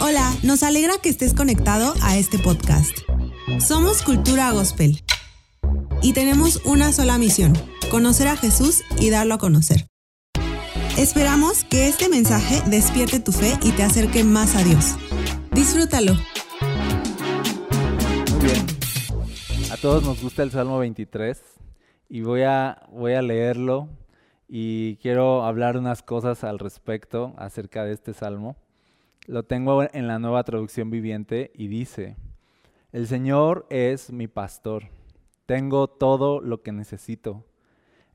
Hola, nos alegra que estés conectado a este podcast. Somos Cultura Gospel y tenemos una sola misión, conocer a Jesús y darlo a conocer. Esperamos que este mensaje despierte tu fe y te acerque más a Dios. Disfrútalo. Muy bien. A todos nos gusta el Salmo 23 y voy a, voy a leerlo y quiero hablar unas cosas al respecto acerca de este salmo. Lo tengo en la nueva traducción viviente y dice, el Señor es mi pastor, tengo todo lo que necesito.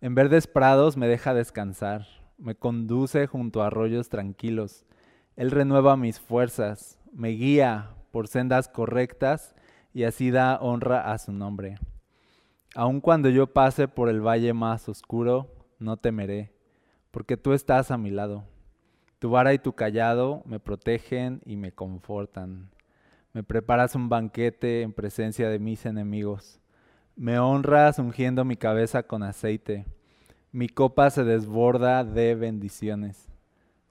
En verdes prados me deja descansar, me conduce junto a arroyos tranquilos. Él renueva mis fuerzas, me guía por sendas correctas y así da honra a su nombre. Aun cuando yo pase por el valle más oscuro, no temeré, porque tú estás a mi lado. Tu vara y tu callado me protegen y me confortan. Me preparas un banquete en presencia de mis enemigos. Me honras ungiendo mi cabeza con aceite. Mi copa se desborda de bendiciones.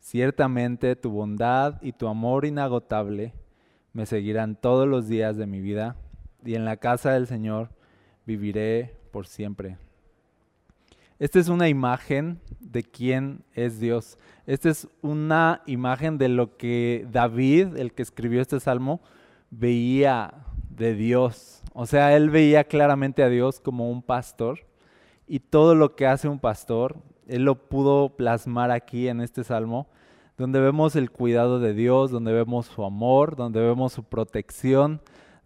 Ciertamente tu bondad y tu amor inagotable me seguirán todos los días de mi vida, y en la casa del Señor viviré por siempre. Esta es una imagen de quién es Dios. Esta es una imagen de lo que David, el que escribió este salmo, veía de Dios. O sea, él veía claramente a Dios como un pastor y todo lo que hace un pastor, él lo pudo plasmar aquí en este salmo, donde vemos el cuidado de Dios, donde vemos su amor, donde vemos su protección,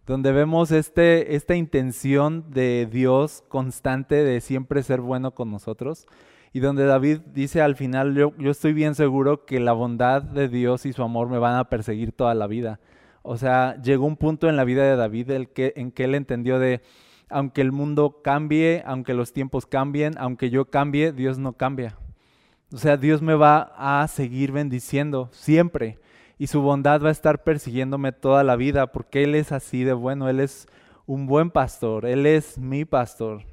donde vemos este, esta intención de Dios constante de siempre ser bueno con nosotros, y donde David dice al final, yo, estoy bien seguro que la bondad de Dios y su amor me van a perseguir toda la vida. O sea, llegó un punto en la vida de David en que él entendió de, aunque el mundo cambie, aunque los tiempos cambien, aunque yo cambie, Dios no cambia. O sea, Dios me va a seguir bendiciendo siempre y su bondad va a estar persiguiéndome toda la vida porque Él es así de bueno, Él es un buen pastor, Él es mi pastor.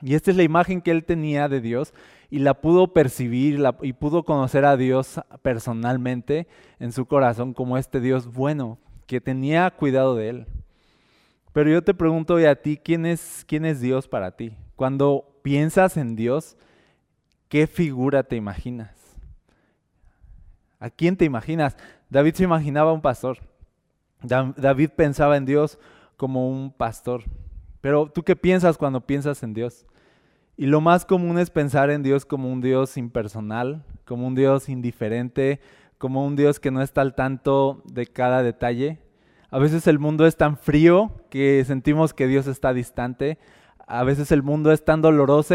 Y esta es la imagen que Él tenía de Dios y la pudo percibir y pudo conocer a Dios personalmente en su corazón como este Dios bueno, que tenía cuidado de Él. Pero yo te pregunto hoy a ti, ¿quién es, ¿quién es Dios para ti? Cuando piensas en Dios, ¿qué figura te imaginas? ¿A quién te imaginas? David se imaginaba un pastor. David pensaba en Dios como un pastor. Pero tú qué piensas cuando piensas en Dios? Y lo más común es pensar en Dios como un Dios impersonal, como un Dios indiferente, como un Dios que no está al tanto de cada detalle. A veces el mundo es tan frío que sentimos que Dios está distante. A veces el mundo es tan doloroso,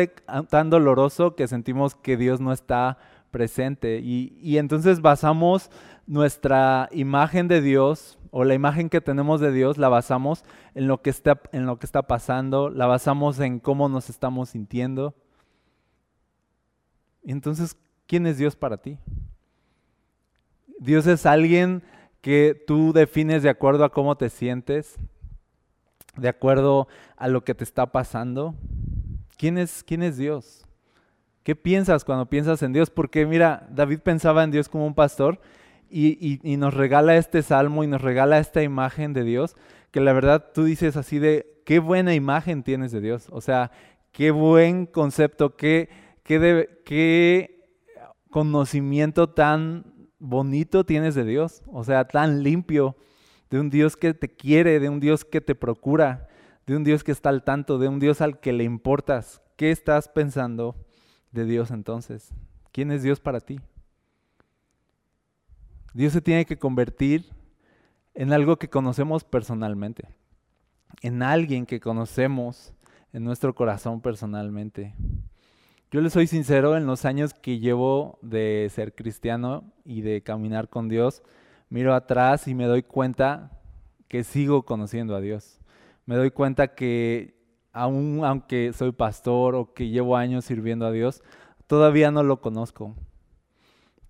tan doloroso que sentimos que Dios no está presente. Y, entonces basamos nuestra imagen de Dios o la imagen que tenemos de Dios la basamos en lo que está, en lo que está pasando, la basamos en cómo nos estamos sintiendo. Entonces, ¿quién es Dios para ti? Dios es alguien que tú defines de acuerdo a cómo te sientes, de acuerdo a lo que te está pasando. ¿Quién es, quién es Dios? ¿Qué piensas cuando piensas en Dios? Porque mira, David pensaba en Dios como un pastor y, nos regala este salmo y nos regala esta imagen de Dios, que la verdad tú dices así de, qué buena imagen tienes de Dios. O sea, qué buen concepto, qué, qué, conocimiento tan bonito tienes de Dios. O sea, tan limpio, de un Dios que te quiere, de un Dios que te procura, de un Dios que está al tanto, de un Dios al que le importas. ¿Qué estás pensando? de Dios entonces? ¿Quién es Dios para ti? Dios se tiene que convertir en algo que conocemos personalmente, en alguien que conocemos en nuestro corazón personalmente. Yo le soy sincero, en los años que llevo de ser cristiano y de caminar con Dios, miro atrás y me doy cuenta que sigo conociendo a Dios. Me doy cuenta que aún aunque soy pastor o que llevo años sirviendo a Dios, todavía no lo conozco.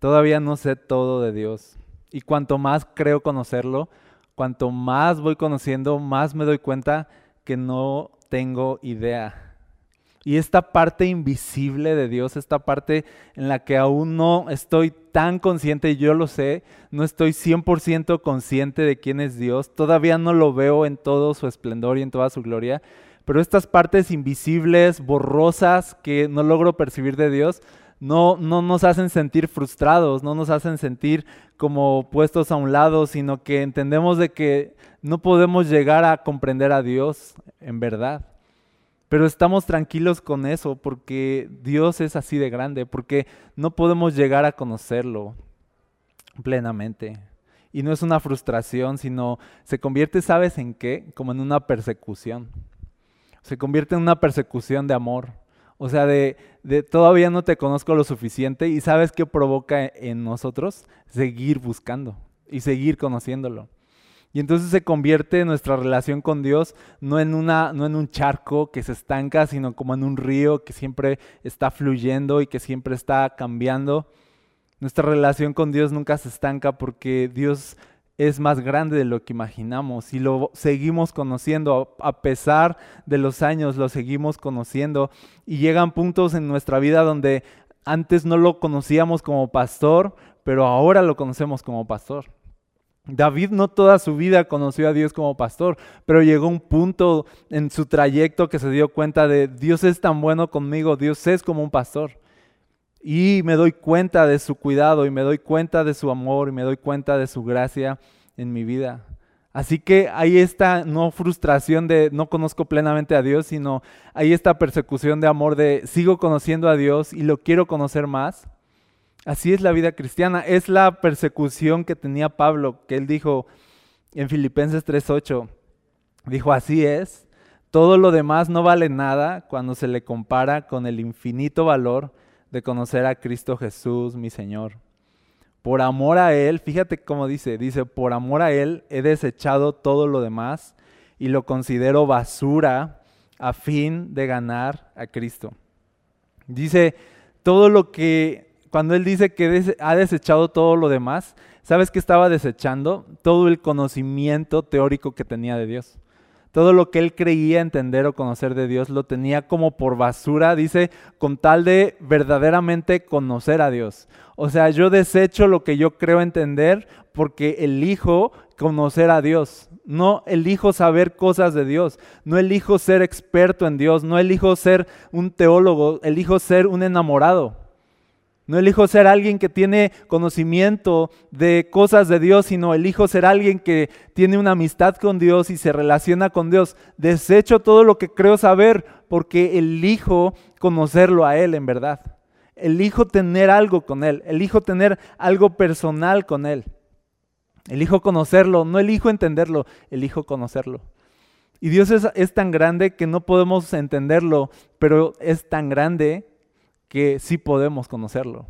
Todavía no sé todo de Dios. Y cuanto más creo conocerlo, cuanto más voy conociendo, más me doy cuenta que no tengo idea. Y esta parte invisible de Dios, esta parte en la que aún no estoy tan consciente, yo lo sé, no estoy 100% consciente de quién es Dios, todavía no lo veo en todo su esplendor y en toda su gloria, pero estas partes invisibles, borrosas, que no logro percibir de Dios, no, no nos hacen sentir frustrados, no nos hacen sentir como puestos a un lado, sino que entendemos de que no podemos llegar a comprender a Dios en verdad. Pero estamos tranquilos con eso porque Dios es así de grande, porque no podemos llegar a conocerlo plenamente. Y no es una frustración, sino se convierte, ¿sabes en qué? Como en una persecución. Se convierte en una persecución de amor. O sea, de, de, todavía no te conozco lo suficiente y sabes qué provoca en nosotros seguir buscando y seguir conociéndolo. Y entonces se convierte nuestra relación con Dios no en, una, no en un charco que se estanca, sino como en un río que siempre está fluyendo y que siempre está cambiando. Nuestra relación con Dios nunca se estanca porque Dios es más grande de lo que imaginamos y lo seguimos conociendo. A pesar de los años, lo seguimos conociendo. Y llegan puntos en nuestra vida donde antes no lo conocíamos como pastor, pero ahora lo conocemos como pastor. David no toda su vida conoció a Dios como pastor, pero llegó un punto en su trayecto que se dio cuenta de Dios es tan bueno conmigo, Dios es como un pastor. Y me doy cuenta de su cuidado y me doy cuenta de su amor y me doy cuenta de su gracia en mi vida. Así que hay esta no frustración de no conozco plenamente a Dios, sino hay esta persecución de amor de sigo conociendo a Dios y lo quiero conocer más. Así es la vida cristiana. Es la persecución que tenía Pablo, que él dijo en Filipenses 3:8. Dijo, así es. Todo lo demás no vale nada cuando se le compara con el infinito valor de conocer a Cristo Jesús, mi Señor. Por amor a Él, fíjate cómo dice, dice, por amor a Él he desechado todo lo demás y lo considero basura a fin de ganar a Cristo. Dice, todo lo que cuando él dice que ha desechado todo lo demás, ¿sabes qué estaba desechando? Todo el conocimiento teórico que tenía de Dios. Todo lo que él creía entender o conocer de Dios lo tenía como por basura, dice, con tal de verdaderamente conocer a Dios. O sea, yo desecho lo que yo creo entender porque elijo conocer a Dios. No elijo saber cosas de Dios. No elijo ser experto en Dios. No elijo ser un teólogo. Elijo ser un enamorado. No elijo ser alguien que tiene conocimiento de cosas de Dios, sino elijo ser alguien que tiene una amistad con Dios y se relaciona con Dios. Desecho todo lo que creo saber porque elijo conocerlo a Él en verdad. Elijo tener algo con Él, elijo tener algo personal con Él. Elijo conocerlo, no elijo entenderlo, elijo conocerlo. Y Dios es, es tan grande que no podemos entenderlo, pero es tan grande que sí podemos conocerlo.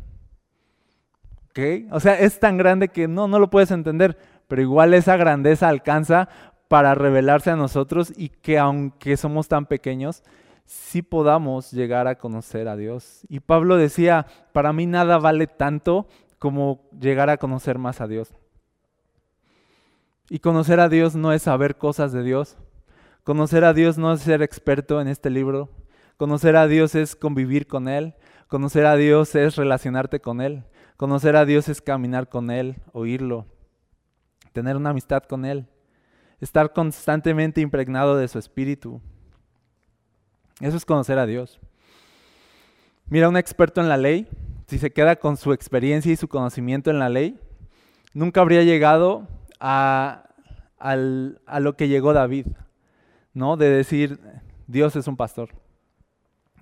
¿Ok? O sea, es tan grande que no, no lo puedes entender, pero igual esa grandeza alcanza para revelarse a nosotros y que aunque somos tan pequeños, sí podamos llegar a conocer a Dios. Y Pablo decía, para mí nada vale tanto como llegar a conocer más a Dios. Y conocer a Dios no es saber cosas de Dios. Conocer a Dios no es ser experto en este libro. Conocer a Dios es convivir con Él. Conocer a Dios es relacionarte con Él. Conocer a Dios es caminar con Él, oírlo, tener una amistad con Él, estar constantemente impregnado de su espíritu. Eso es conocer a Dios. Mira, un experto en la ley, si se queda con su experiencia y su conocimiento en la ley, nunca habría llegado a, a lo que llegó David, ¿no? De decir, Dios es un pastor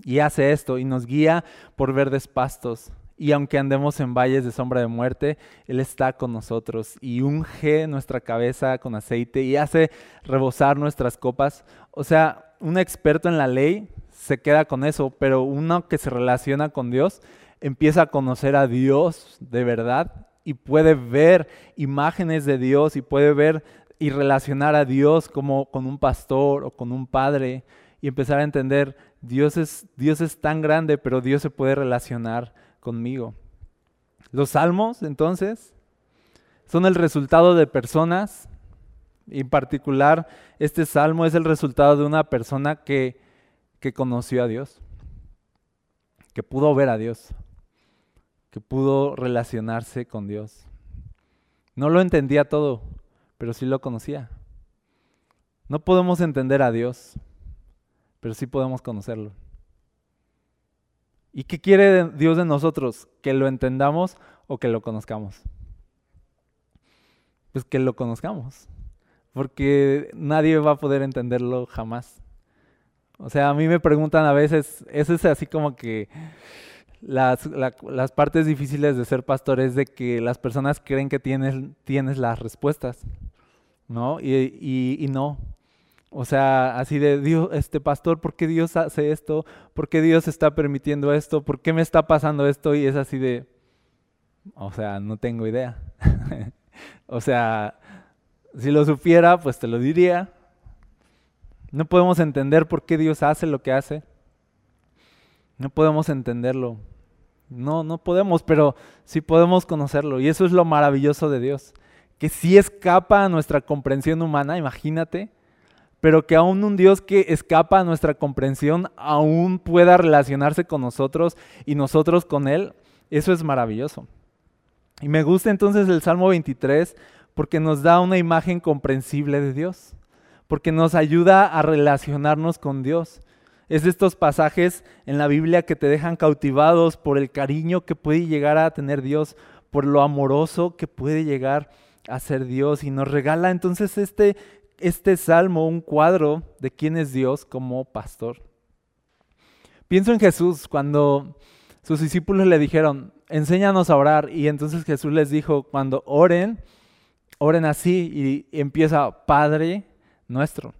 y hace esto y nos guía por verdes pastos. Y aunque andemos en valles de sombra de muerte, Él está con nosotros y unge nuestra cabeza con aceite y hace rebosar nuestras copas. O sea, un experto en la ley se queda con eso, pero uno que se relaciona con Dios empieza a conocer a Dios de verdad y puede ver imágenes de Dios y puede ver y relacionar a Dios como con un pastor o con un padre y empezar a entender Dios es, Dios es tan grande, pero Dios se puede relacionar conmigo. Los salmos, entonces, son el resultado de personas, en particular este salmo es el resultado de una persona que, que conoció a Dios. que pudo ver a Dios, que pudo relacionarse con Dios. No lo entendía todo, pero sí lo conocía. No podemos entender a Dios, pero sí podemos conocerlo. ¿Y qué quiere Dios de nosotros? ¿Que lo entendamos o que lo conozcamos? Pues que lo conozcamos, porque nadie va a poder entenderlo jamás. O sea, a mí me preguntan a veces, eso es así como que las, las partes difíciles de ser pastor es de que las personas creen que tienes, tienes las respuestas, ¿no? Y, y, no. O sea, así de Dios, este pastor, ¿por qué Dios hace esto? ¿Por qué Dios está permitiendo esto? ¿Por qué me está pasando esto? Y es así de, o sea, no tengo idea. o sea, si lo supiera, pues te lo diría. No podemos entender por qué Dios hace lo que hace. No podemos entenderlo. No, no podemos, pero sí podemos conocerlo. Y eso es lo maravilloso de Dios. Que sí escapa a nuestra comprensión humana, imagínate, pero que aún un Dios que escapa a nuestra comprensión aún pueda relacionarse con nosotros y nosotros con Él. Eso es maravilloso. Y me gusta entonces el Salmo 23 porque nos da una imagen comprensible de Dios, porque nos ayuda a relacionarnos con Dios. Es de estos pasajes en la Biblia que te dejan cautivados por el cariño que puede llegar a tener Dios, por lo amoroso que puede llegar a ser Dios. Y nos regala entonces este, este salmo, un cuadro de quién es Dios como pastor. Pienso en Jesús cuando sus discípulos le dijeron, enséñanos a orar. Y entonces Jesús les dijo, cuando oren, oren así y empieza Padre nuestro.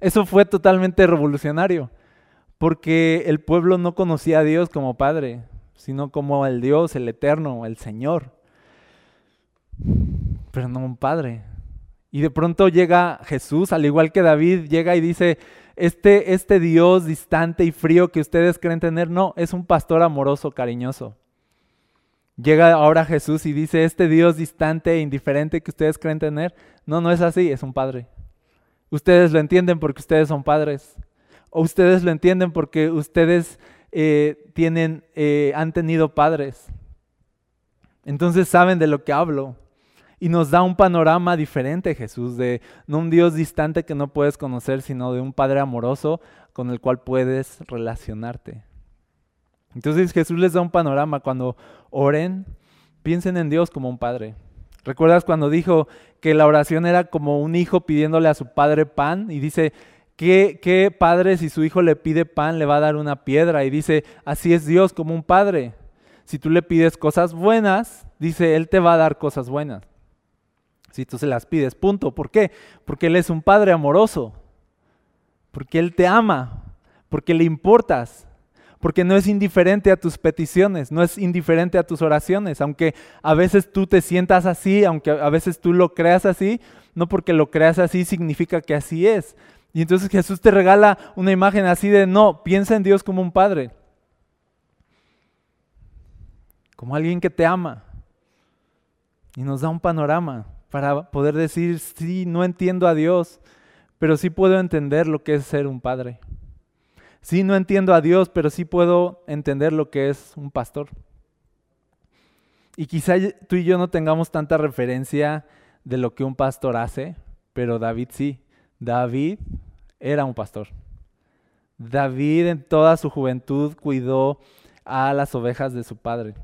Eso fue totalmente revolucionario, porque el pueblo no conocía a Dios como Padre, sino como el Dios, el Eterno, el Señor. Pero no un Padre. Y de pronto llega Jesús, al igual que David, llega y dice, este, este Dios distante y frío que ustedes creen tener, no, es un pastor amoroso, cariñoso. Llega ahora Jesús y dice, este Dios distante e indiferente que ustedes creen tener, no, no es así, es un Padre. Ustedes lo entienden porque ustedes son padres. O ustedes lo entienden porque ustedes eh, tienen, eh, han tenido padres. Entonces saben de lo que hablo. Y nos da un panorama diferente, Jesús, de no un Dios distante que no puedes conocer, sino de un Padre amoroso con el cual puedes relacionarte. Entonces Jesús les da un panorama. Cuando oren, piensen en Dios como un Padre. ¿Recuerdas cuando dijo que la oración era como un hijo pidiéndole a su padre pan? Y dice, ¿qué, ¿qué, padre si su hijo le pide pan le va a dar una piedra? Y dice, así es Dios como un padre. Si tú le pides cosas buenas, dice, Él te va a dar cosas buenas. Si tú se las pides, punto. ¿Por qué? Porque Él es un padre amoroso. Porque Él te ama. Porque le importas porque no es indiferente a tus peticiones, no es indiferente a tus oraciones, aunque a veces tú te sientas así, aunque a veces tú lo creas así, no porque lo creas así significa que así es. Y entonces Jesús te regala una imagen así de, no, piensa en Dios como un padre, como alguien que te ama. Y nos da un panorama para poder decir, sí, no entiendo a Dios, pero sí puedo entender lo que es ser un padre. Sí, no entiendo a Dios, pero sí puedo entender lo que es un pastor. Y quizá tú y yo no tengamos tanta referencia de lo que un pastor hace, pero David sí. David era un pastor. David en toda su juventud cuidó a las ovejas de su padre.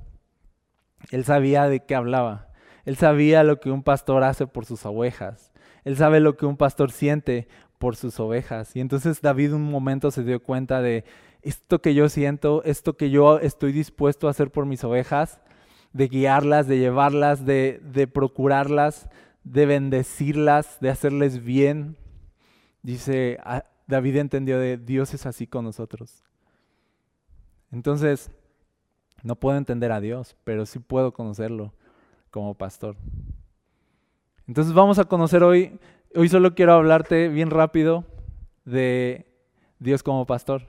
Él sabía de qué hablaba. Él sabía lo que un pastor hace por sus ovejas. Él sabe lo que un pastor siente por sus ovejas. Y entonces David un momento se dio cuenta de esto que yo siento, esto que yo estoy dispuesto a hacer por mis ovejas, de guiarlas, de llevarlas, de, de procurarlas, de bendecirlas, de hacerles bien. Dice, ah, David entendió de Dios es así con nosotros. Entonces, no puedo entender a Dios, pero sí puedo conocerlo como pastor. Entonces vamos a conocer hoy Hoy solo quiero hablarte bien rápido de Dios como pastor.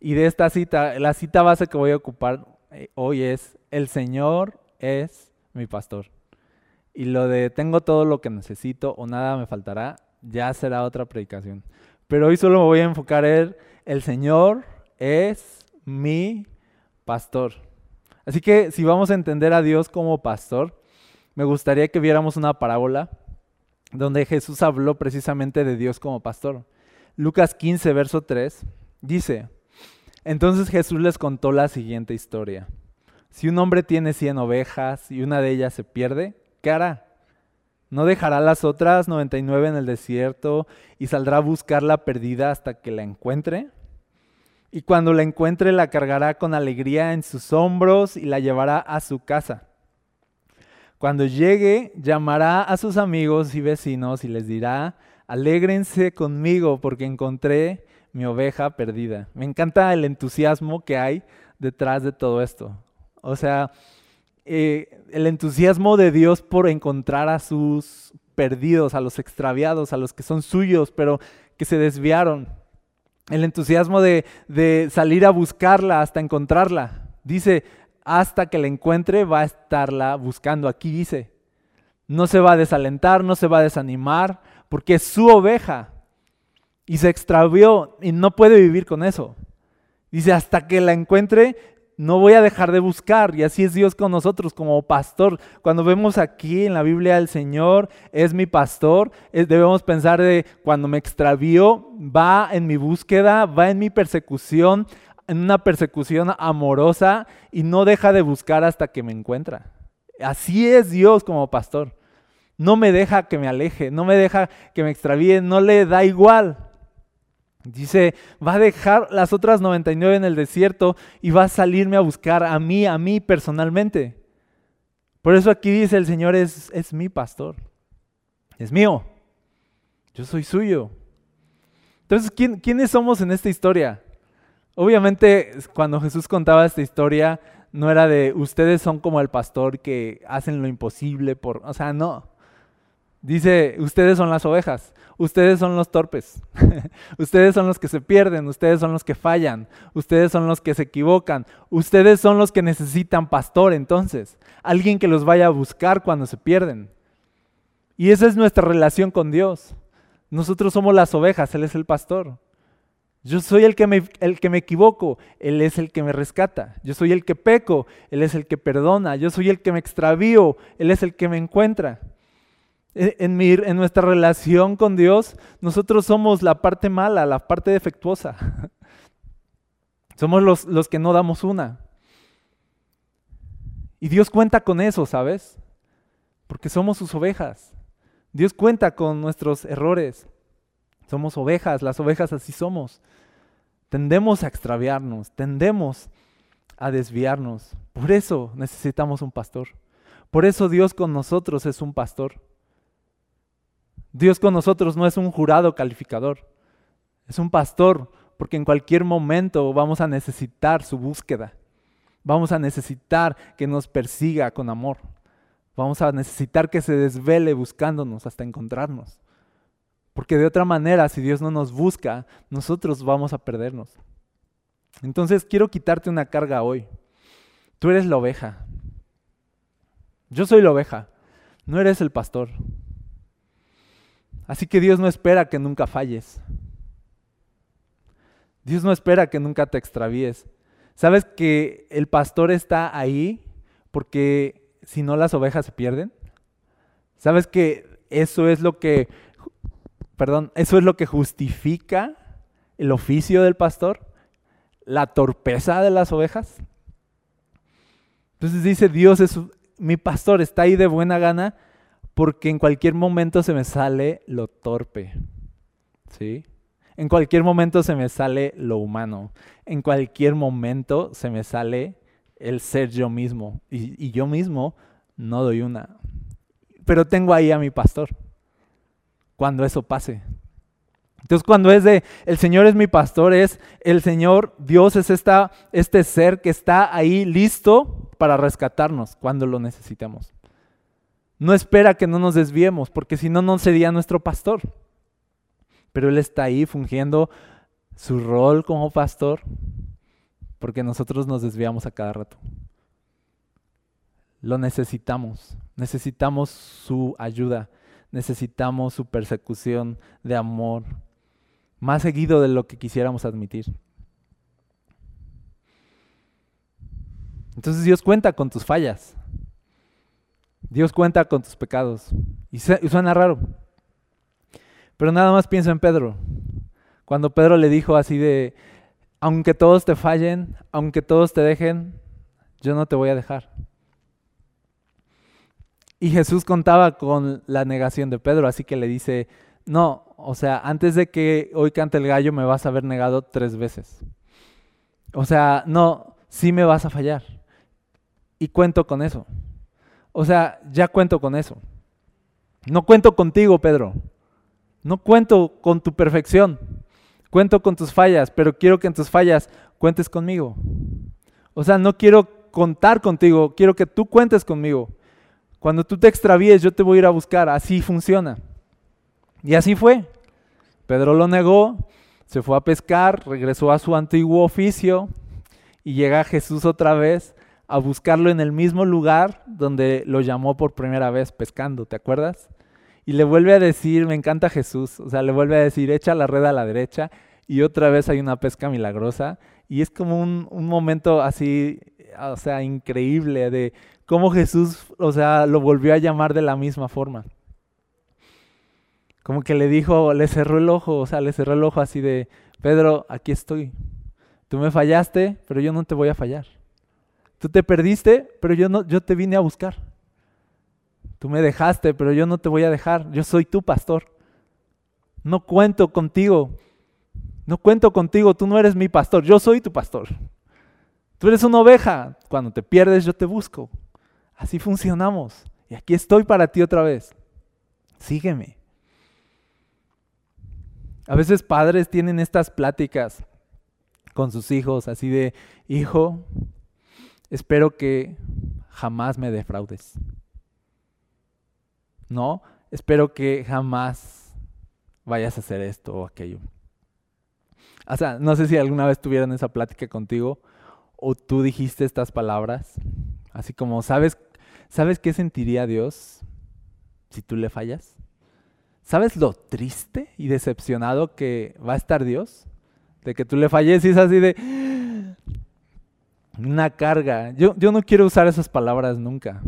Y de esta cita, la cita base que voy a ocupar eh, hoy es, el Señor es mi pastor. Y lo de tengo todo lo que necesito o nada me faltará, ya será otra predicación. Pero hoy solo me voy a enfocar en el Señor es mi pastor. Así que si vamos a entender a Dios como pastor, me gustaría que viéramos una parábola donde Jesús habló precisamente de Dios como pastor. Lucas 15, verso 3, dice, entonces Jesús les contó la siguiente historia. Si un hombre tiene 100 ovejas y una de ellas se pierde, ¿qué hará? ¿No dejará las otras 99 en el desierto y saldrá a buscar la perdida hasta que la encuentre? Y cuando la encuentre la cargará con alegría en sus hombros y la llevará a su casa. Cuando llegue, llamará a sus amigos y vecinos y les dirá, alégrense conmigo porque encontré mi oveja perdida. Me encanta el entusiasmo que hay detrás de todo esto. O sea, eh, el entusiasmo de Dios por encontrar a sus perdidos, a los extraviados, a los que son suyos, pero que se desviaron. El entusiasmo de, de salir a buscarla hasta encontrarla. Dice, hasta que la encuentre va a estarla buscando. Aquí dice, no se va a desalentar, no se va a desanimar, porque es su oveja y se extravió y no puede vivir con eso. Dice, hasta que la encuentre, no voy a dejar de buscar. Y así es Dios con nosotros como pastor. Cuando vemos aquí en la Biblia el Señor es mi pastor, debemos pensar de cuando me extravío, va en mi búsqueda, va en mi persecución, en una persecución amorosa y no deja de buscar hasta que me encuentra. Así es Dios como pastor. No me deja que me aleje, no me deja que me extravíe, no le da igual. Dice, va a dejar las otras 99 en el desierto y va a salirme a buscar a mí, a mí personalmente. Por eso aquí dice el Señor es, es mi pastor, es mío, yo soy suyo. Entonces, ¿quiénes somos en esta historia? Obviamente, cuando Jesús contaba esta historia, no era de ustedes son como el pastor que hacen lo imposible por, o sea, no. Dice, ustedes son las ovejas, ustedes son los torpes, ustedes son los que se pierden, ustedes son los que fallan, ustedes son los que se equivocan, ustedes son los que necesitan pastor entonces, alguien que los vaya a buscar cuando se pierden. Y esa es nuestra relación con Dios. Nosotros somos las ovejas, Él es el pastor. Yo soy el que, me, el que me equivoco, Él es el que me rescata. Yo soy el que peco, Él es el que perdona. Yo soy el que me extravío, Él es el que me encuentra. En, mi, en nuestra relación con Dios, nosotros somos la parte mala, la parte defectuosa. Somos los, los que no damos una. Y Dios cuenta con eso, ¿sabes? Porque somos sus ovejas. Dios cuenta con nuestros errores. Somos ovejas, las ovejas así somos. Tendemos a extraviarnos, tendemos a desviarnos. Por eso necesitamos un pastor. Por eso Dios con nosotros es un pastor. Dios con nosotros no es un jurado calificador, es un pastor, porque en cualquier momento vamos a necesitar su búsqueda. Vamos a necesitar que nos persiga con amor. Vamos a necesitar que se desvele buscándonos hasta encontrarnos. Porque de otra manera, si Dios no nos busca, nosotros vamos a perdernos. Entonces quiero quitarte una carga hoy. Tú eres la oveja. Yo soy la oveja. No eres el pastor. Así que Dios no espera que nunca falles. Dios no espera que nunca te extravíes. ¿Sabes que el pastor está ahí porque si no las ovejas se pierden? ¿Sabes que eso es lo que perdón, eso es lo que justifica el oficio del pastor, la torpeza de las ovejas. Entonces dice, Dios es mi pastor, está ahí de buena gana porque en cualquier momento se me sale lo torpe. ¿Sí? En cualquier momento se me sale lo humano. En cualquier momento se me sale el ser yo mismo. Y, y yo mismo no doy una. Pero tengo ahí a mi pastor cuando eso pase. Entonces cuando es de el Señor es mi pastor, es el Señor, Dios es esta, este ser que está ahí listo para rescatarnos cuando lo necesitemos. No espera que no nos desviemos, porque si no, no sería nuestro pastor. Pero Él está ahí fungiendo su rol como pastor, porque nosotros nos desviamos a cada rato. Lo necesitamos, necesitamos su ayuda necesitamos su persecución de amor, más seguido de lo que quisiéramos admitir. Entonces Dios cuenta con tus fallas. Dios cuenta con tus pecados. Y, suena raro. Pero nada más pienso en Pedro. Cuando Pedro le dijo así de, aunque todos te fallen, aunque todos te dejen, yo no te voy a dejar. Y Jesús contaba con la negación de Pedro, así que le dice, no, o sea, antes de que hoy cante el gallo me vas a haber negado tres veces. O sea, no, sí me vas a fallar. Y cuento con eso. O sea, ya cuento con eso. No cuento contigo, Pedro. No cuento con tu perfección. Cuento con tus fallas, pero quiero que en tus fallas cuentes conmigo. O sea, no quiero contar contigo, quiero que tú cuentes conmigo. Cuando tú te extravíes, yo te voy a ir a buscar. Así funciona. Y así fue. Pedro lo negó, se fue a pescar, regresó a su antiguo oficio y llega Jesús otra vez a buscarlo en el mismo lugar donde lo llamó por primera vez pescando, ¿te acuerdas? Y le vuelve a decir, me encanta Jesús, o sea, le vuelve a decir, echa la red a la derecha y otra vez hay una pesca milagrosa. Y es como un, un momento así, o sea, increíble de cómo Jesús, o sea, lo volvió a llamar de la misma forma. Como que le dijo, le cerró el ojo, o sea, le cerró el ojo así de, Pedro, aquí estoy. Tú me fallaste, pero yo no te voy a fallar. Tú te perdiste, pero yo no, yo te vine a buscar. Tú me dejaste, pero yo no te voy a dejar. Yo soy tu pastor. No cuento contigo. No cuento contigo. Tú no eres mi pastor. Yo soy tu pastor. Tú eres una oveja. Cuando te pierdes, yo te busco. Así funcionamos. Y aquí estoy para ti otra vez. Sígueme. A veces padres tienen estas pláticas con sus hijos, así de, hijo, espero que jamás me defraudes. No, espero que jamás vayas a hacer esto o aquello. O sea, no sé si alguna vez tuvieron esa plática contigo o tú dijiste estas palabras, así como, ¿sabes, ¿sabes qué sentiría Dios si tú le fallas? ¿Sabes lo triste y decepcionado que va a estar Dios? De que tú le falles y es así de una carga. Yo, yo no quiero usar esas palabras nunca,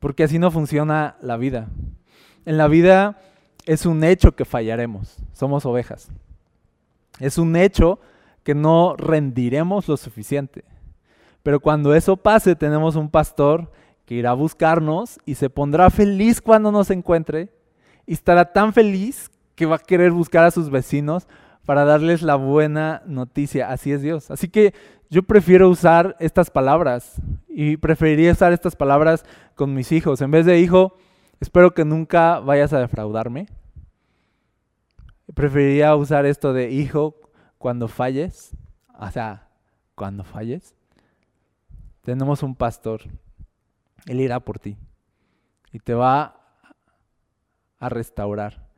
porque así no funciona la vida. En la vida es un hecho que fallaremos, somos ovejas. Es un hecho que no rendiremos lo suficiente. Pero cuando eso pase, tenemos un pastor que irá a buscarnos y se pondrá feliz cuando nos encuentre y estará tan feliz que va a querer buscar a sus vecinos para darles la buena noticia. Así es Dios. Así que yo prefiero usar estas palabras y preferiría usar estas palabras con mis hijos. En vez de hijo, espero que nunca vayas a defraudarme. Preferiría usar esto de hijo cuando falles. O sea, cuando falles. Tenemos un pastor. Él irá por ti. Y te va a restaurar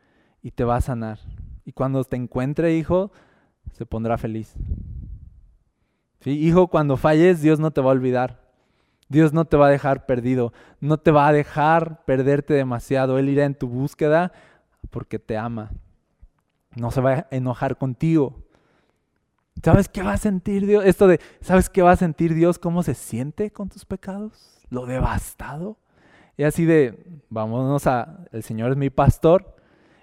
y te va a sanar. Y cuando te encuentre, hijo, se pondrá feliz. ¿Sí? Hijo, cuando falles, Dios no te va a olvidar. Dios no te va a dejar perdido. No te va a dejar perderte demasiado. Él irá en tu búsqueda porque te ama. No se va a enojar contigo. ¿Sabes qué va a sentir Dios? Esto de, ¿sabes qué va a sentir Dios? ¿Cómo se siente con tus pecados? Lo devastado. Y así de, vámonos a, el Señor es mi pastor.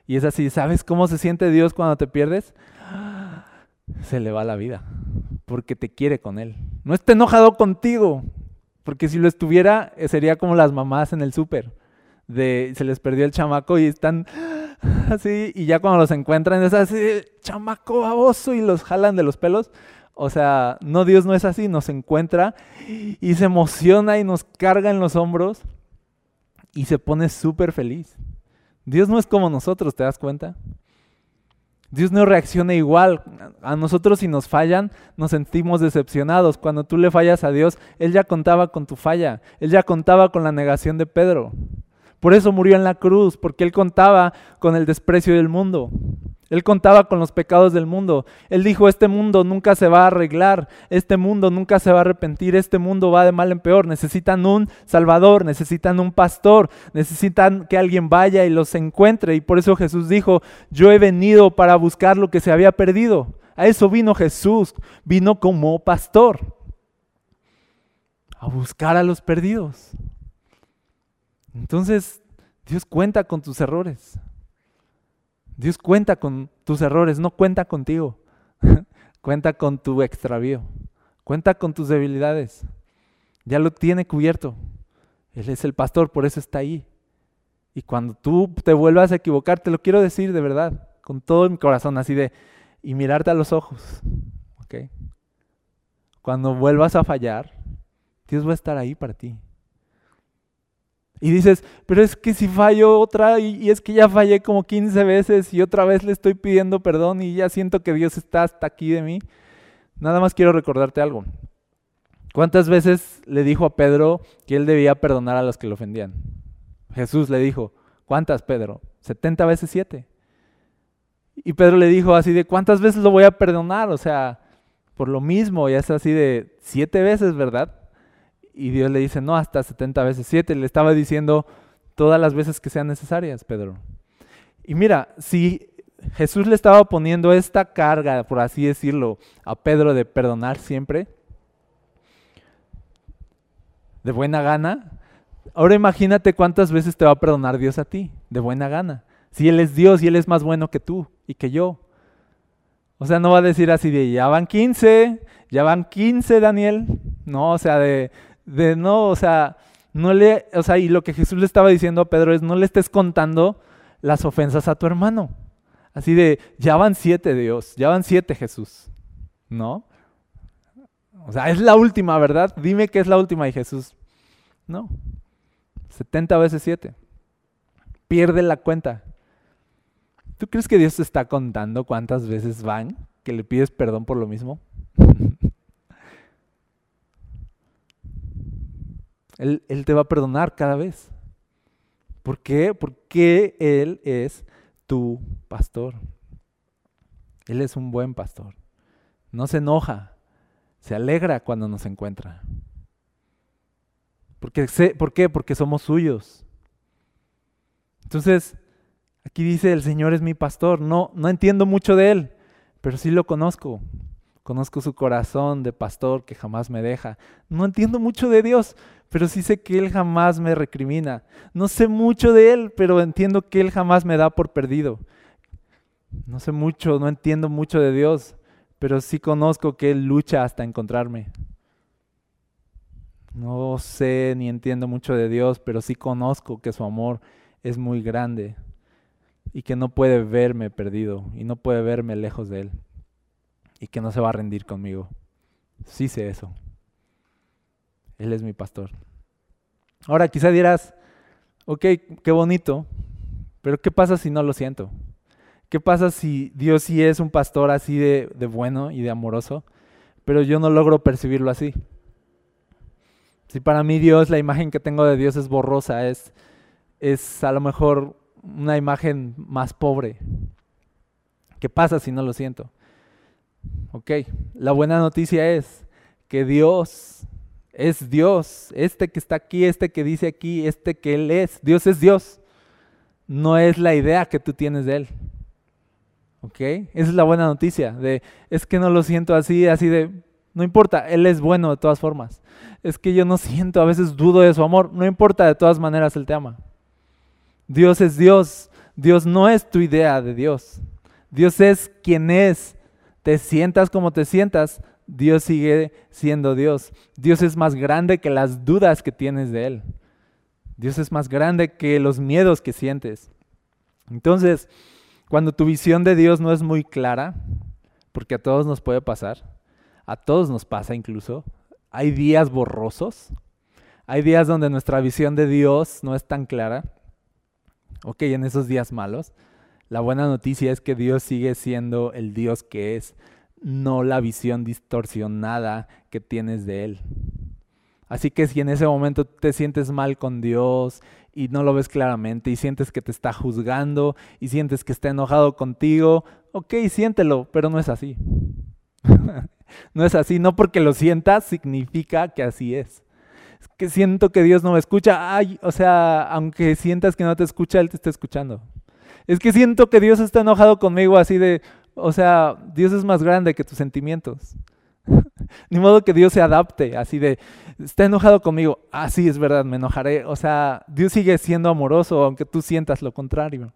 Y es así, ¿sabes cómo se siente Dios cuando te pierdes? Se le va la vida, porque te quiere con Él. No está enojado contigo, porque si lo estuviera, eh, sería como las mamás en el súper, de se les perdió el chamaco y están así, y ya cuando los encuentran es así, chamaco baboso, y los jalan de los pelos. O sea, no, Dios no es así, nos encuentra y se emociona y nos carga en los hombros y se pone súper feliz. Dios no es como nosotros, ¿te das cuenta? Dios no reacciona igual. A nosotros si nos fallan, nos sentimos decepcionados. Cuando tú le fallas a Dios, Él ya contaba con tu falla. Él ya contaba con la negación de Pedro. Por eso murió en la cruz, porque Él contaba con el desprecio del mundo. Él contaba con los pecados del mundo. Él dijo, este mundo nunca se va a arreglar, este mundo nunca se va a arrepentir, este mundo va de mal en peor. Necesitan un salvador, necesitan un pastor, necesitan que alguien vaya y los encuentre. Y por eso Jesús dijo, yo he venido para buscar lo que se había perdido. A eso vino Jesús, vino como pastor. a buscar a los perdidos. Entonces, Dios cuenta con tus errores. Dios cuenta con tus errores, no cuenta contigo. cuenta con tu extravío. Cuenta con tus debilidades. Ya lo tiene cubierto. Él es el pastor, por eso está ahí. Y cuando tú te vuelvas a equivocar, te lo quiero decir de verdad, con todo mi corazón, así de, y mirarte a los ojos. ¿ok? Cuando vuelvas a fallar, Dios va a estar ahí para ti. Y dices, pero es que si fallo otra y, es que ya fallé como 15 veces y otra vez le estoy pidiendo perdón y ya siento que Dios está hasta aquí de mí. Nada más quiero recordarte algo. ¿Cuántas veces le dijo a Pedro que él debía perdonar a los que le ofendían? Jesús le dijo, ¿cuántas, Pedro? 70 veces 7. Y Pedro le dijo así de, ¿cuántas veces lo voy a perdonar? O sea, por lo mismo, ya es así de siete veces, ¿verdad? Y Dios le dice, no, hasta 70 veces 7. Le estaba diciendo todas las veces que sean necesarias, Pedro. Y mira, si Jesús le estaba poniendo esta carga, por así decirlo, a Pedro de perdonar siempre, de buena gana, ahora imagínate cuántas veces te va a perdonar Dios a ti, de buena gana. Si Él es Dios y Él es más bueno que tú y que yo. O sea, no va a decir así de, ya van 15, ya van 15, Daniel. No, o sea, de, de no, o sea, no le, o sea, y lo que Jesús le estaba diciendo a Pedro es, no le estés contando las ofensas a tu hermano. Así de, ya van siete, Dios, ya van siete, Jesús. ¿No? O sea, es la última, ¿verdad? Dime que es la última y Jesús. No. 70 veces siete. Pierde la cuenta. ¿Tú crees que Dios te está contando cuántas veces van que le pides perdón por lo mismo? Él, te va a perdonar cada vez. ¿Por qué? Porque Él es tu pastor. Él es un buen pastor. No se enoja, se alegra cuando nos encuentra. Porque, ¿Por qué? Porque somos suyos. Entonces, aquí dice, el Señor es mi pastor. No, no entiendo mucho de Él, pero sí lo conozco. Conozco su corazón de pastor que jamás me deja. No entiendo mucho de Dios, pero sí sé que Él jamás me recrimina. No sé mucho de Él, pero entiendo que Él jamás me da por perdido. No sé mucho, no entiendo mucho de Dios, pero sí conozco que Él lucha hasta encontrarme. No sé ni entiendo mucho de Dios, pero sí conozco que su amor es muy grande y que no puede verme perdido y no puede verme lejos de Él y que no se va a rendir conmigo. Sí sé eso. Él es mi pastor. Ahora quizá dirás, ok, qué bonito, pero ¿qué pasa si no lo siento? ¿Qué pasa si Dios sí es un pastor así de, bueno y de amoroso, pero yo no logro percibirlo así? Si para mí Dios, la imagen que tengo de Dios es borrosa, es, es a lo mejor una imagen más pobre. ¿Qué pasa si no lo siento? Ok, la buena noticia es que Dios es Dios. Este que está aquí, este que dice aquí, este que Él es. Dios es Dios. No es la idea que tú tienes de Él. ¿Ok? Esa es la buena noticia. De, es que no lo siento así, así de, no importa, Él es bueno de todas formas. Es que yo no siento, a veces dudo de su amor. No importa, de todas maneras Él te ama. Dios es Dios. Dios no es tu idea de Dios. Dios es quien es. Te sientas como te sientas, Dios sigue siendo Dios. Dios es más grande que las dudas que tienes de Él. Dios es más grande que los miedos que sientes. Entonces, cuando tu visión de Dios no es muy clara, porque a todos nos puede pasar, a todos nos pasa incluso, hay días borrosos, hay días donde nuestra visión de Dios no es tan clara, ok, en esos días malos, la buena noticia es que Dios sigue siendo el Dios que es no la visión distorsionada que tienes de Él. Así que si en ese momento te sientes mal con Dios y no lo ves claramente y sientes que te está juzgando y sientes que está enojado contigo, ok, siéntelo, pero no es así. no es así, no porque lo sientas significa que así es. Es que siento que Dios no me escucha, ay, o sea, aunque sientas que no te escucha, Él te está escuchando. Es que siento que Dios está enojado conmigo así de, o sea, Dios es más grande que tus sentimientos. Ni modo que Dios se adapte, así de, está enojado conmigo. Ah, es verdad, me enojaré. O sea, Dios sigue siendo amoroso, aunque tú sientas lo contrario.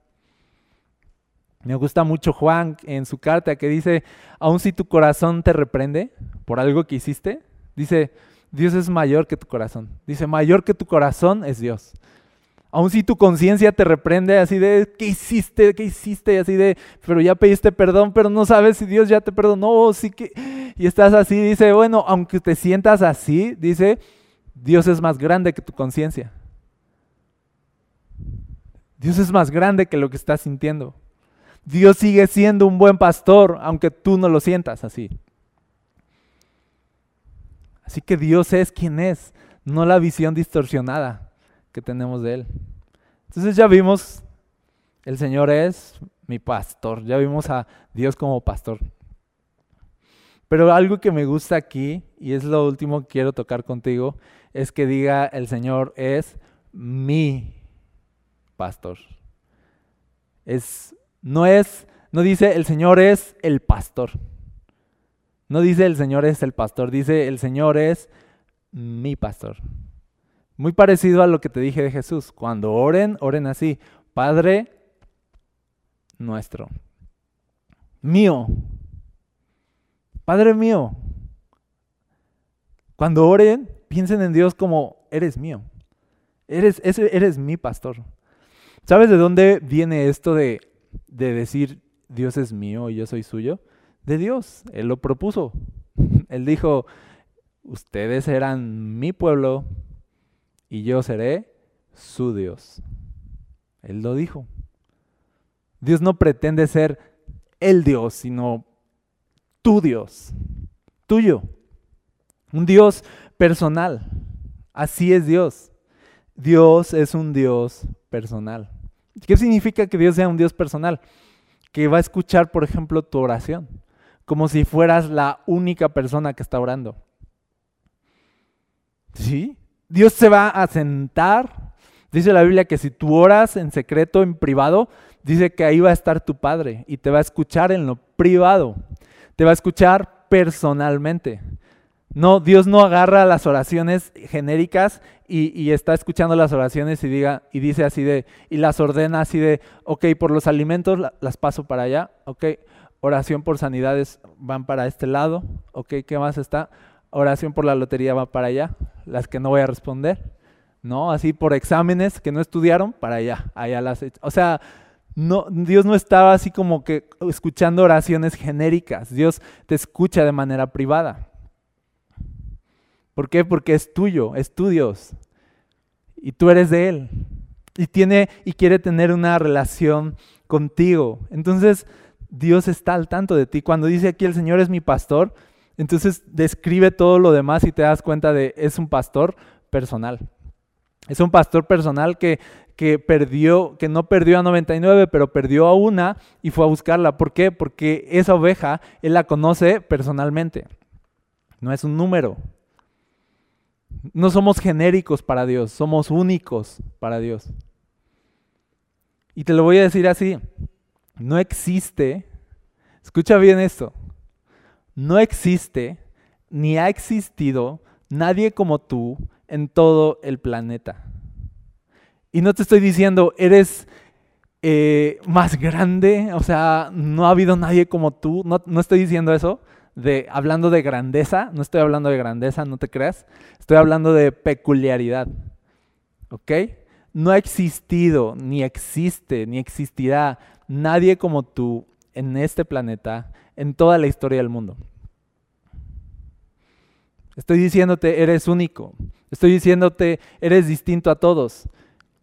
Me gusta mucho Juan en su carta que dice, aun si tu corazón te reprende por algo que hiciste, dice, Dios es mayor que tu corazón. Dice, mayor que tu corazón es Dios. Aun si tu conciencia te reprende así de, ¿qué hiciste? ¿Qué hiciste? Así de, pero ya pediste perdón, pero no sabes si Dios ya te perdonó, sí que... Y estás así, dice, bueno, aunque te sientas así, dice, Dios es más grande que tu conciencia. Dios es más grande que lo que estás sintiendo. Dios sigue siendo un buen pastor, aunque tú no lo sientas así. Así que Dios es quien es, no la visión distorsionada que tenemos de Él. Entonces ya vimos, el Señor es mi pastor, ya vimos a Dios como pastor. Pero algo que me gusta aquí, y es lo último que quiero tocar contigo, es que diga el Señor es mi pastor. Es, no es, no dice el Señor es el pastor. No dice el Señor es el pastor, dice el Señor es mi pastor. Muy parecido a lo que te dije de Jesús. Cuando oren, oren así. Padre nuestro. Mío. Padre mío. Cuando oren, piensen en Dios como eres mío. Eres, eres mi pastor. ¿Sabes de dónde viene esto de, de decir Dios es mío y yo soy suyo? De Dios. Él lo propuso. Él dijo, ustedes eran mi pueblo, y yo seré su Dios. Él lo dijo. Dios no pretende ser el Dios, sino tu Dios, tuyo. Un Dios personal. Así es Dios. Dios es un Dios personal. ¿Qué significa que Dios sea un Dios personal? Que va a escuchar, por ejemplo, tu oración, como si fueras la única persona que está orando. ¿Sí? Dios se va a sentar. Dice la Biblia que si tú oras en secreto, en privado, dice que ahí va a estar tu Padre y te va a escuchar en lo privado. Te va a escuchar personalmente. No, Dios no agarra las oraciones genéricas y, está escuchando las oraciones y, diga, y dice así de, y las ordena así de, ok, por los alimentos las paso para allá, ok, oración por sanidades van para este lado, ok, ¿qué más está? Oración por la lotería va para allá, las que no voy a responder, ¿no? Así por exámenes que no estudiaron, para allá, allá las... O sea, no, Dios no estaba así como que escuchando oraciones genéricas, Dios te escucha de manera privada. ¿Por qué? Porque es tuyo, es tu Dios. Y tú eres de Él. Y tiene y quiere tener una relación contigo. Entonces, Dios está al tanto de ti. Cuando dice aquí el Señor es mi pastor, entonces describe todo lo demás y te das cuenta de es un pastor personal. Es un pastor personal que, que perdió, que no perdió a 99, pero perdió a una y fue a buscarla. ¿Por qué? Porque esa oveja él la conoce personalmente. No es un número. No somos genéricos para Dios, somos únicos para Dios. Y te lo voy a decir así, no existe, escucha bien esto, no existe ni ha existido nadie como tú en todo el planeta. Y no te estoy diciendo, eres eh, más grande, o sea, no ha habido nadie como tú, no, no estoy diciendo eso, de, hablando de grandeza, no estoy hablando de grandeza, no te creas, estoy hablando de peculiaridad, ¿ok? No ha existido, ni existe, ni existirá nadie como tú en este planeta, en toda la historia del mundo. Estoy diciéndote, eres único. Estoy diciéndote, eres distinto a todos.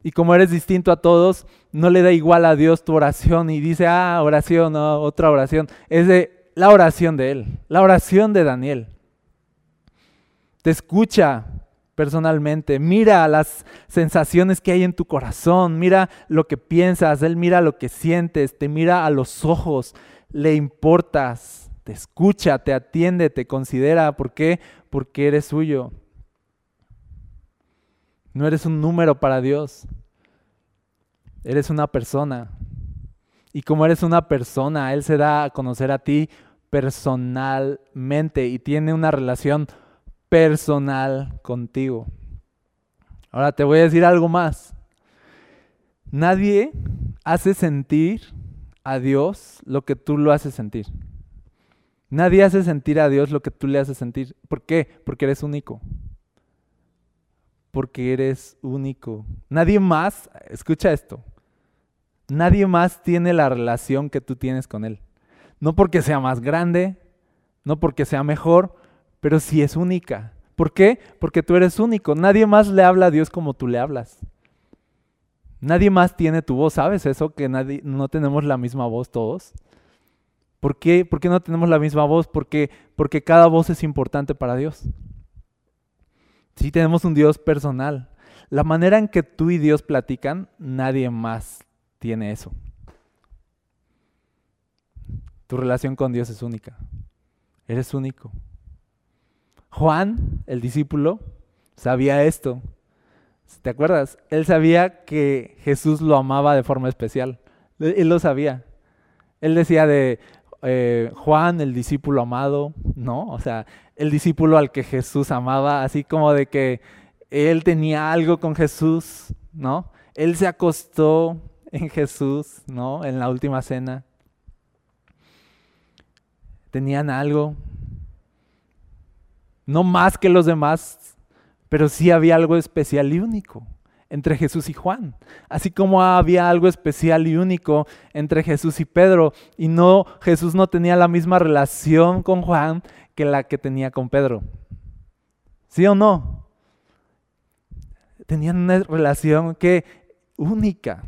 Y como eres distinto a todos, no le da igual a Dios tu oración y dice, ah, oración, otra oración. Es de la oración de Él, la oración de Daniel. Te escucha personalmente, mira las sensaciones que hay en tu corazón, mira lo que piensas, Él mira lo que sientes, te mira a los ojos, le importas, te escucha, te atiende, te considera. ¿Por qué? Porque eres suyo. No eres un número para Dios. Eres una persona. Y como eres una persona, Él se da a conocer a ti personalmente y tiene una relación personal contigo. Ahora te voy a decir algo más. Nadie hace sentir a Dios lo que tú lo haces sentir. Nadie hace sentir a Dios lo que tú le haces sentir. ¿Por qué? Porque eres único. Porque eres único. Nadie más, escucha esto, nadie más tiene la relación que tú tienes con Él. No porque sea más grande, no porque sea mejor, pero sí es única. ¿Por qué? Porque tú eres único. Nadie más le habla a Dios como tú le hablas. Nadie más tiene tu voz, ¿sabes eso? Que nadie, no tenemos la misma voz todos. ¿Por qué? ¿Por qué no tenemos la misma voz? Porque, porque cada voz es importante para Dios. Sí tenemos un Dios personal. La manera en que tú y Dios platican, nadie más tiene eso. Tu relación con Dios es única. Eres único. Juan, el discípulo, sabía esto. ¿Te acuerdas? Él sabía que Jesús lo amaba de forma especial. Él lo sabía. Él decía de eh, Juan, el discípulo amado, ¿no? O sea, el discípulo al que Jesús amaba, así como de que él tenía algo con Jesús, ¿no? Él se acostó en Jesús, ¿no? En la última cena. Tenían algo, no más que los demás, pero sí había algo especial y único entre Jesús y Juan, así como había algo especial y único entre Jesús y Pedro, y no Jesús no tenía la misma relación con Juan que la que tenía con Pedro. ¿Sí o no? Tenían una relación que única.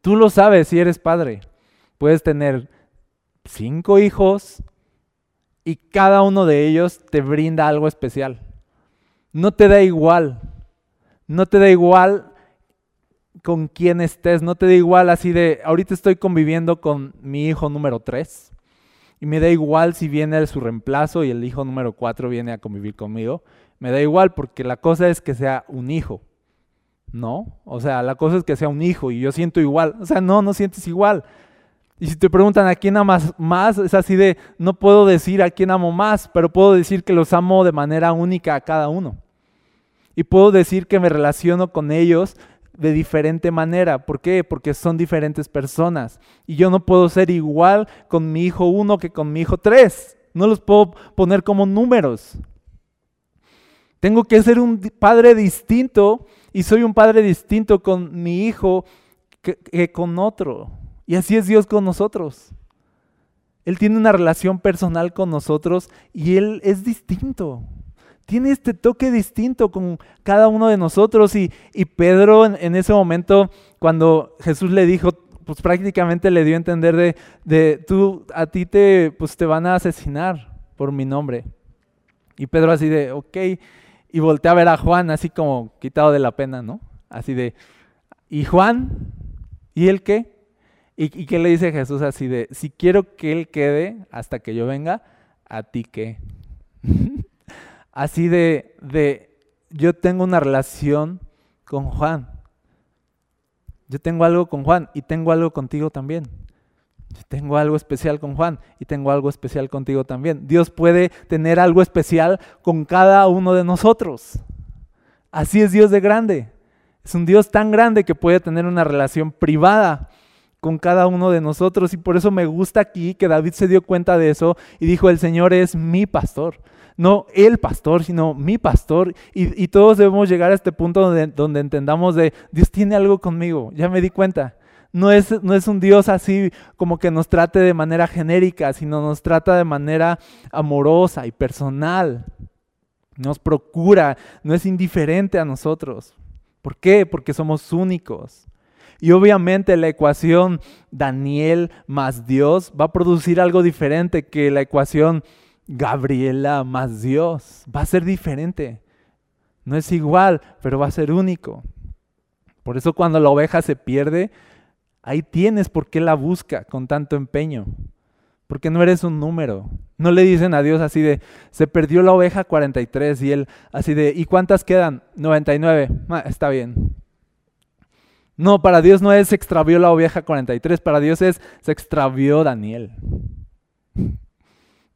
Tú lo sabes si eres padre. Puedes tener cinco hijos y cada uno de ellos te brinda algo especial. No te da igual. No te da igual con quién estés. No te da igual así de, ahorita estoy conviviendo con mi hijo número 3 y me da igual si viene su reemplazo y el hijo número 4 viene a convivir conmigo. Me da igual porque la cosa es que sea un hijo. ¿No? O sea, la cosa es que sea un hijo y yo siento igual. O sea, no, no sientes igual. Y si te preguntan a quién amas más, es así de, no puedo decir a quién amo más, pero puedo decir que los amo de manera única a cada uno. Y puedo decir que me relaciono con ellos de diferente manera. ¿Por qué? Porque son diferentes personas. Y yo no puedo ser igual con mi hijo uno que con mi hijo tres. No los puedo poner como números. Tengo que ser un padre distinto y soy un padre distinto con mi hijo que, que con otro. Y así es Dios con nosotros. Él tiene una relación personal con nosotros y Él es distinto. Tiene este toque distinto con cada uno de nosotros. Y, Pedro en, ese momento, cuando Jesús le dijo, pues prácticamente le dio a entender de, de tú, a ti te, pues te van a asesinar por mi nombre. Y Pedro así de, ok, y voltea a ver a Juan así como quitado de la pena, ¿no? Así de, ¿y Juan? ¿Y él qué? ¿Y, qué le dice Jesús así de, si quiero que Él quede hasta que yo venga, a ti qué? así de, de, yo tengo una relación con Juan. Yo tengo algo con Juan y tengo algo contigo también. Yo tengo algo especial con Juan y tengo algo especial contigo también. Dios puede tener algo especial con cada uno de nosotros. Así es Dios de grande. Es un Dios tan grande que puede tener una relación privada con cada uno de nosotros. Y por eso me gusta aquí que David se dio cuenta de eso y dijo, el Señor es mi pastor. No el pastor, sino mi pastor. Y, todos debemos llegar a este punto donde, donde, entendamos de, Dios tiene algo conmigo, ya me di cuenta. No es, no es un Dios así como que nos trate de manera genérica, sino nos trata de manera amorosa y personal. Nos procura, no es indiferente a nosotros. ¿Por qué? Porque somos únicos. Y obviamente la ecuación Daniel más Dios va a producir algo diferente que la ecuación Gabriela más Dios. Va a ser diferente. No es igual, pero va a ser único. Por eso cuando la oveja se pierde, ahí tienes por qué la busca con tanto empeño. Porque no eres un número. No le dicen a Dios así de, se perdió la oveja 43 y él así de, ¿y cuántas quedan? 99. Ah, está bien. No, para Dios no es se extravió la oveja 43, para Dios es se extravió Daniel.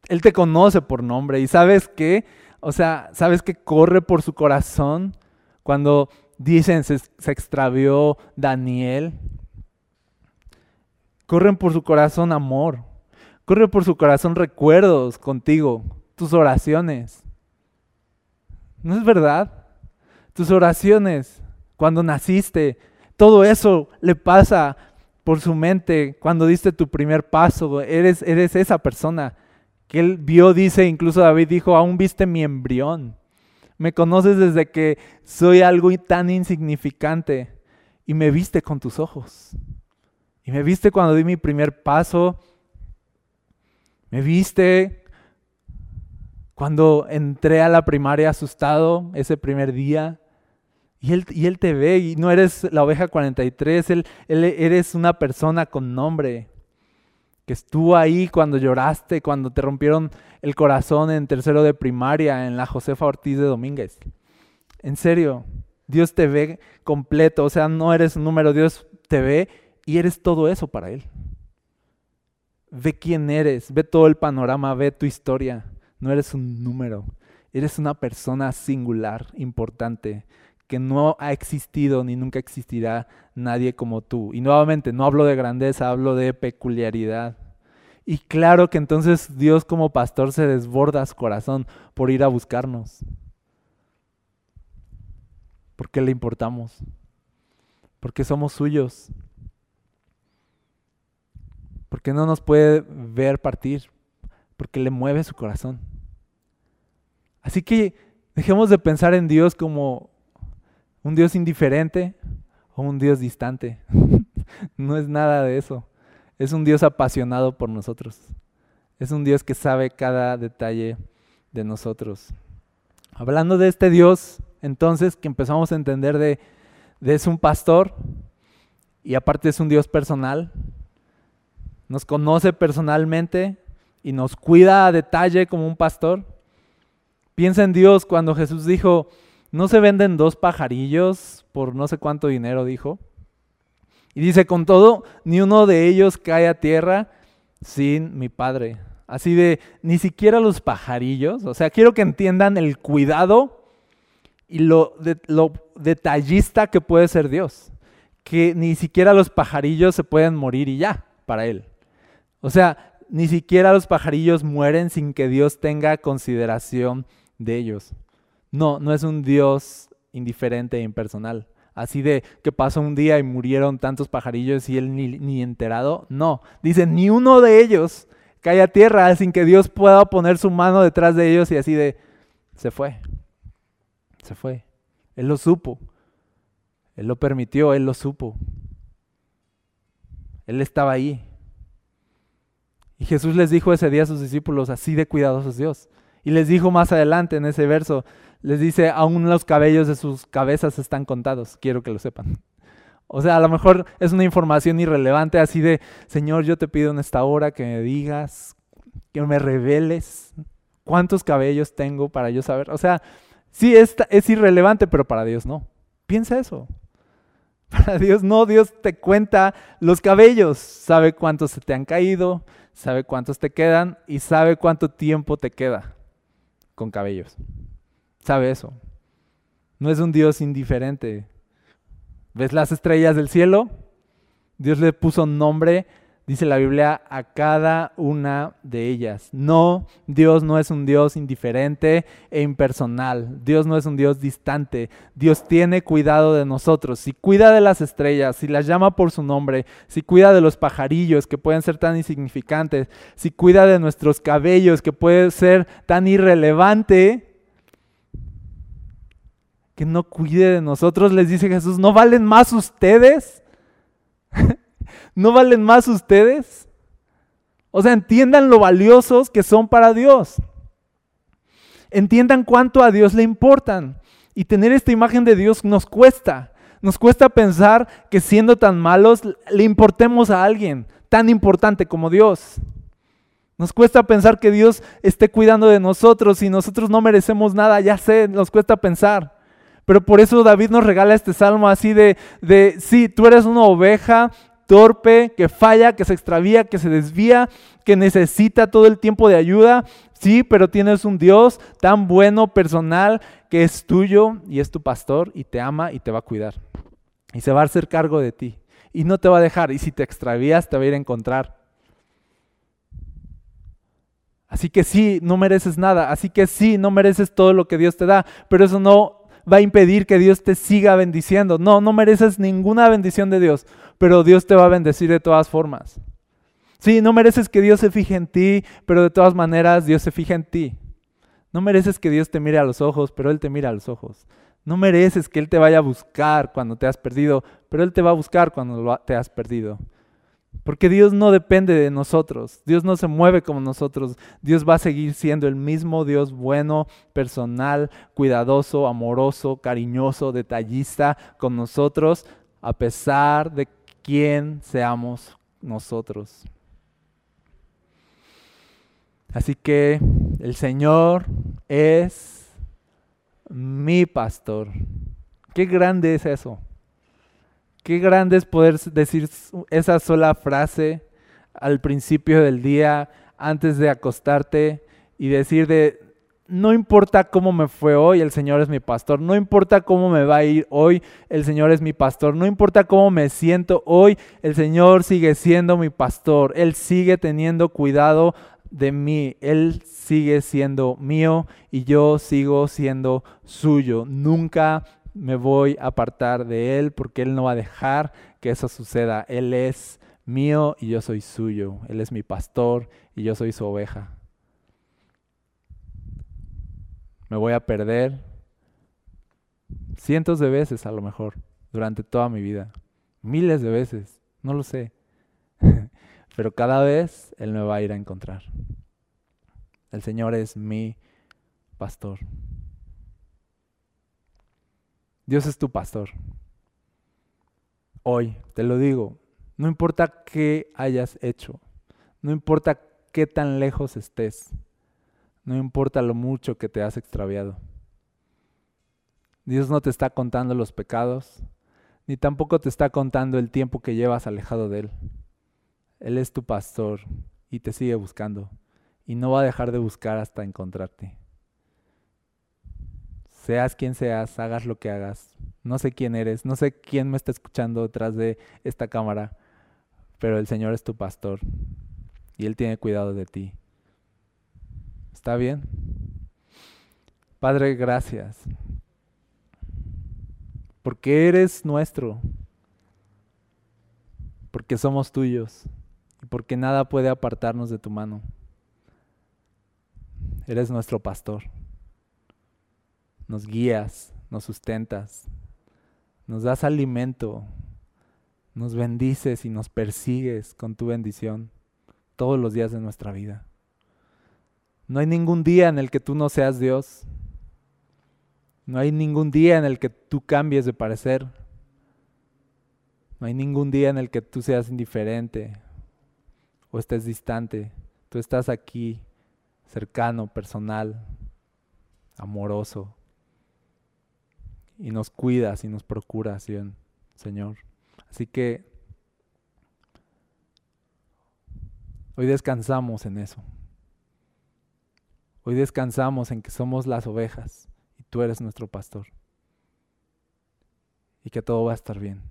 Él te conoce por nombre y sabes que, o sea, sabes que corre por su corazón cuando dicen se, se extravió Daniel. Corren por su corazón amor. Corre por su corazón recuerdos contigo, tus oraciones. ¿No es verdad? Tus oraciones, cuando naciste, todo eso le pasa por su mente cuando diste tu primer paso. Eres, eres esa persona que él vio, dice, incluso David dijo, aún viste mi embrión. Me conoces desde que soy algo tan insignificante y me viste con tus ojos. Y me viste cuando di mi primer paso. Me viste cuando entré a la primaria asustado ese primer día. Y él, y él te ve y no eres la oveja 43, él, él, eres una persona con nombre que estuvo ahí cuando lloraste, cuando te rompieron el corazón en tercero de primaria, en la Josefa Ortiz de Domínguez. En serio, Dios te ve completo, o sea, no eres un número, Dios te ve y eres todo eso para Él. Ve quién eres, ve todo el panorama, ve tu historia. No eres un número, eres una persona singular, importante, que no ha existido ni nunca existirá nadie como tú. Y nuevamente, no hablo de grandeza, hablo de peculiaridad. Y claro que entonces Dios como pastor se desborda su corazón por ir a buscarnos. Porque le importamos. Porque somos suyos. Porque no nos puede ver partir. Porque le mueve su corazón. Así que dejemos de pensar en Dios como un Dios indiferente o un Dios distante. no es nada de eso. Es un Dios apasionado por nosotros. Es un Dios que sabe cada detalle de nosotros. Hablando de este Dios, entonces, que empezamos a entender de, es un pastor y aparte es un Dios personal. Nos conoce personalmente y nos cuida a detalle como un pastor. Piensa en Dios cuando Jesús dijo, no se venden dos pajarillos por no sé cuánto dinero, dijo. Y dice, con todo, ni uno de ellos cae a tierra sin mi padre. Así de, ni siquiera los pajarillos. O sea, quiero que entiendan el cuidado y lo, lo detallista que puede ser Dios. Que ni siquiera los pajarillos se pueden morir y ya, para Él. O sea, ni siquiera los pajarillos mueren sin que Dios tenga consideración de ellos. No, no es un Dios indiferente e impersonal. Así de que pasó un día y murieron tantos pajarillos y él ni, enterado. No, dice, ni uno de ellos cae a tierra sin que Dios pueda poner su mano detrás de ellos y así de, se fue, se fue. Él lo supo, Él lo permitió, Él lo supo. Él estaba ahí. Y Jesús les dijo ese día a sus discípulos, así de cuidadosos Dios. Y les dijo más adelante en ese verso, les dice, aún los cabellos de sus cabezas están contados, quiero que lo sepan. O sea, a lo mejor es una información irrelevante así de, Señor, yo te pido en esta hora que me digas, que me reveles cuántos cabellos tengo para yo saber. O sea, sí, es, es irrelevante, pero para Dios no. Piensa eso. Para Dios no, Dios te cuenta los cabellos, sabe cuántos se te han caído, sabe cuántos te quedan y sabe cuánto tiempo te queda con cabellos sabe eso. No es un Dios indiferente. ¿Ves las estrellas del cielo? Dios le puso nombre, dice la Biblia, a cada una de ellas. No, Dios no es un Dios indiferente e impersonal. Dios no es un Dios distante. Dios tiene cuidado de nosotros. Si cuida de las estrellas, si las llama por su nombre, si cuida de los pajarillos que pueden ser tan insignificantes, si cuida de nuestros cabellos que puede ser tan irrelevante, que no cuide de nosotros, les dice Jesús, ¿no valen más ustedes? ¿No valen más ustedes? O sea, entiendan lo valiosos que son para Dios. Entiendan cuánto a Dios le importan. Y tener esta imagen de Dios nos cuesta. Nos cuesta pensar que siendo tan malos le importemos a alguien tan importante como Dios. Nos cuesta pensar que Dios esté cuidando de nosotros y nosotros no merecemos nada, ya sé, nos cuesta pensar. Pero por eso David nos regala este salmo así de, de sí, tú eres una oveja torpe, que falla, que se extravía, que se desvía, que necesita todo el tiempo de ayuda. Sí, pero tienes un Dios tan bueno, personal, que es tuyo y es tu pastor y te ama y te va a cuidar. Y se va a hacer cargo de ti. Y no te va a dejar. Y si te extravías, te va a ir a encontrar. Así que sí, no mereces nada. Así que sí, no mereces todo lo que Dios te da. Pero eso no va a impedir que Dios te siga bendiciendo. No, no mereces ninguna bendición de Dios. Pero Dios te va a bendecir de todas formas. Sí, no mereces que Dios se fije en ti, pero de todas maneras Dios se fija en ti. No mereces que Dios te mire a los ojos, pero Él te mira a los ojos. No mereces que Él te vaya a buscar cuando te has perdido, pero Él te va a buscar cuando te has perdido. Porque Dios no depende de nosotros, Dios no se mueve como nosotros, Dios va a seguir siendo el mismo Dios bueno, personal, cuidadoso, amoroso, cariñoso, detallista con nosotros, a pesar de quién seamos nosotros. Así que el Señor es mi pastor. Qué grande es eso. Qué grande es poder decir esa sola frase al principio del día, antes de acostarte y decir de, no importa cómo me fue hoy, el Señor es mi pastor. No importa cómo me va a ir hoy, el Señor es mi pastor. No importa cómo me siento hoy, el Señor sigue siendo mi pastor. Él sigue teniendo cuidado de mí, Él sigue siendo mío y yo sigo siendo suyo. Nunca me voy a apartar de Él porque Él no va a dejar que eso suceda. Él es mío y yo soy suyo. Él es mi pastor y yo soy su oveja. Me voy a perder cientos de veces a lo mejor durante toda mi vida. Miles de veces, no lo sé. Pero cada vez Él me va a ir a encontrar. El Señor es mi pastor. Dios es tu pastor. Hoy, te lo digo, no importa qué hayas hecho, no importa qué tan lejos estés, no importa lo mucho que te has extraviado. Dios no te está contando los pecados, ni tampoco te está contando el tiempo que llevas alejado de Él. Él es tu pastor y te sigue buscando y no va a dejar de buscar hasta encontrarte. Seas quien seas, hagas lo que hagas. No sé quién eres, no sé quién me está escuchando detrás de esta cámara, pero el Señor es tu pastor y Él tiene cuidado de ti. ¿Está bien? Padre, gracias. Porque eres nuestro. Porque somos tuyos porque nada puede apartarnos de tu mano. Eres nuestro pastor. Nos guías, nos sustentas, nos das alimento, nos bendices y nos persigues con tu bendición todos los días de nuestra vida. No hay ningún día en el que tú no seas Dios. No hay ningún día en el que tú cambies de parecer. No hay ningún día en el que tú seas indiferente o estés distante, tú estás aquí, cercano, personal, amoroso, y nos cuidas y nos procuras Señor. Así que hoy descansamos en eso. Hoy descansamos en que somos las ovejas y tú eres nuestro pastor. Y que todo va a estar bien,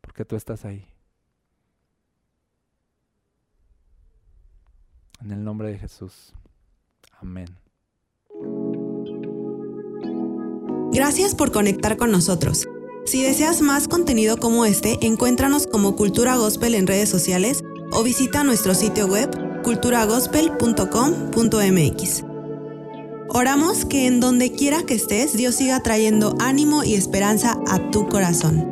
porque tú estás ahí. En el nombre de Jesús. Amén. Gracias por conectar con nosotros. Si deseas más contenido como este, encuéntranos como Cultura Gospel en redes sociales o visita nuestro sitio web culturagospel.com.mx. Oramos que en donde quiera que estés, Dios siga trayendo ánimo y esperanza a tu corazón.